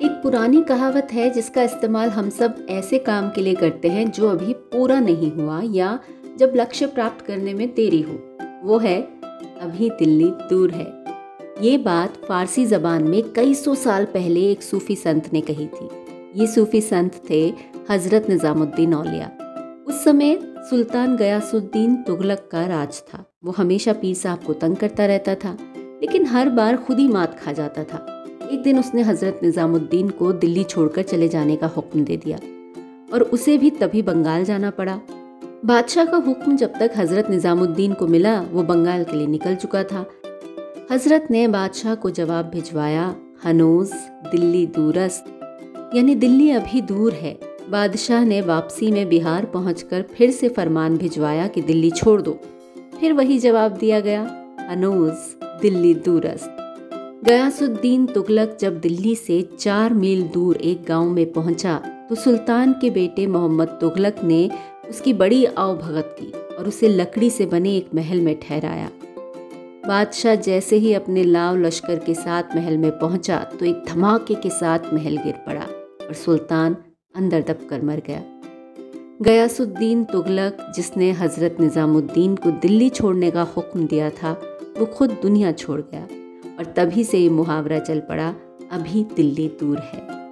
एक पुरानी कहावत है जिसका इस्तेमाल हम सब ऐसे काम के लिए करते हैं जो अभी पूरा नहीं हुआ या जब लक्ष्य प्राप्त करने में देरी हो। वो है, अभी दिल्ली दूर है। ये बात फारसी जबान में कई सौ साल पहले एक सूफी संत ने कही थी। ये सूफी संत थे हज़रत निज़ामुद्दीन औलिया। उस समय सुल्तान गयासुद्दीन तुगलक का राज था। वो हमेशा पीर साहब को तंग करता रहता था, लेकिन हर बार खुद ही मात खा जाता था। एक दिन उसने हज़रत निज़ामुद्दीन को दिल्ली छोड़कर चले जाने का हुक्म दे दिया और उसे भी तभी बंगाल जाना पड़ा। बादशाह का हुक्म जब तक हज़रत निज़ामुद्दीन को मिला, वो बंगाल के लिए निकल चुका था। हज़रत ने बादशाह को जवाब भिजवाया, हनोज, दिल्ली दूरस्त यानी दिल्ली अभी दूर है। बादशाह ने वापसी में बिहार पहुंचकर फिर से फरमान भिजवाया कि दिल्ली छोड़ दो। फिर वही जवाब दिया गया, हनोज, दिल्ली दूरस्त गयासुद्दीन तुगलक जब दिल्ली से चार मील दूर एक गाँव में पहुँचा तो सुल्तान के बेटे मोहम्मद तुगलक ने उसकी बड़ी आवभगत की और उसे लकड़ी से बने एक महल में ठहराया। बादशाह जैसे ही अपने लाव लश्कर के साथ महल में पहुँचा तो एक धमाके के साथ महल गिर पड़ा और सुल्तान अंदर दब कर मर गया। गयासुद्दीन तुगलक, जिसने हज़रत निज़ामुद्दीन को दिल्ली छोड़ने का हुक्म दिया था, वो खुद दुनिया छोड़ गया। और तभी से ये मुहावरा चल पड़ा अभी दिल्ली दूर है।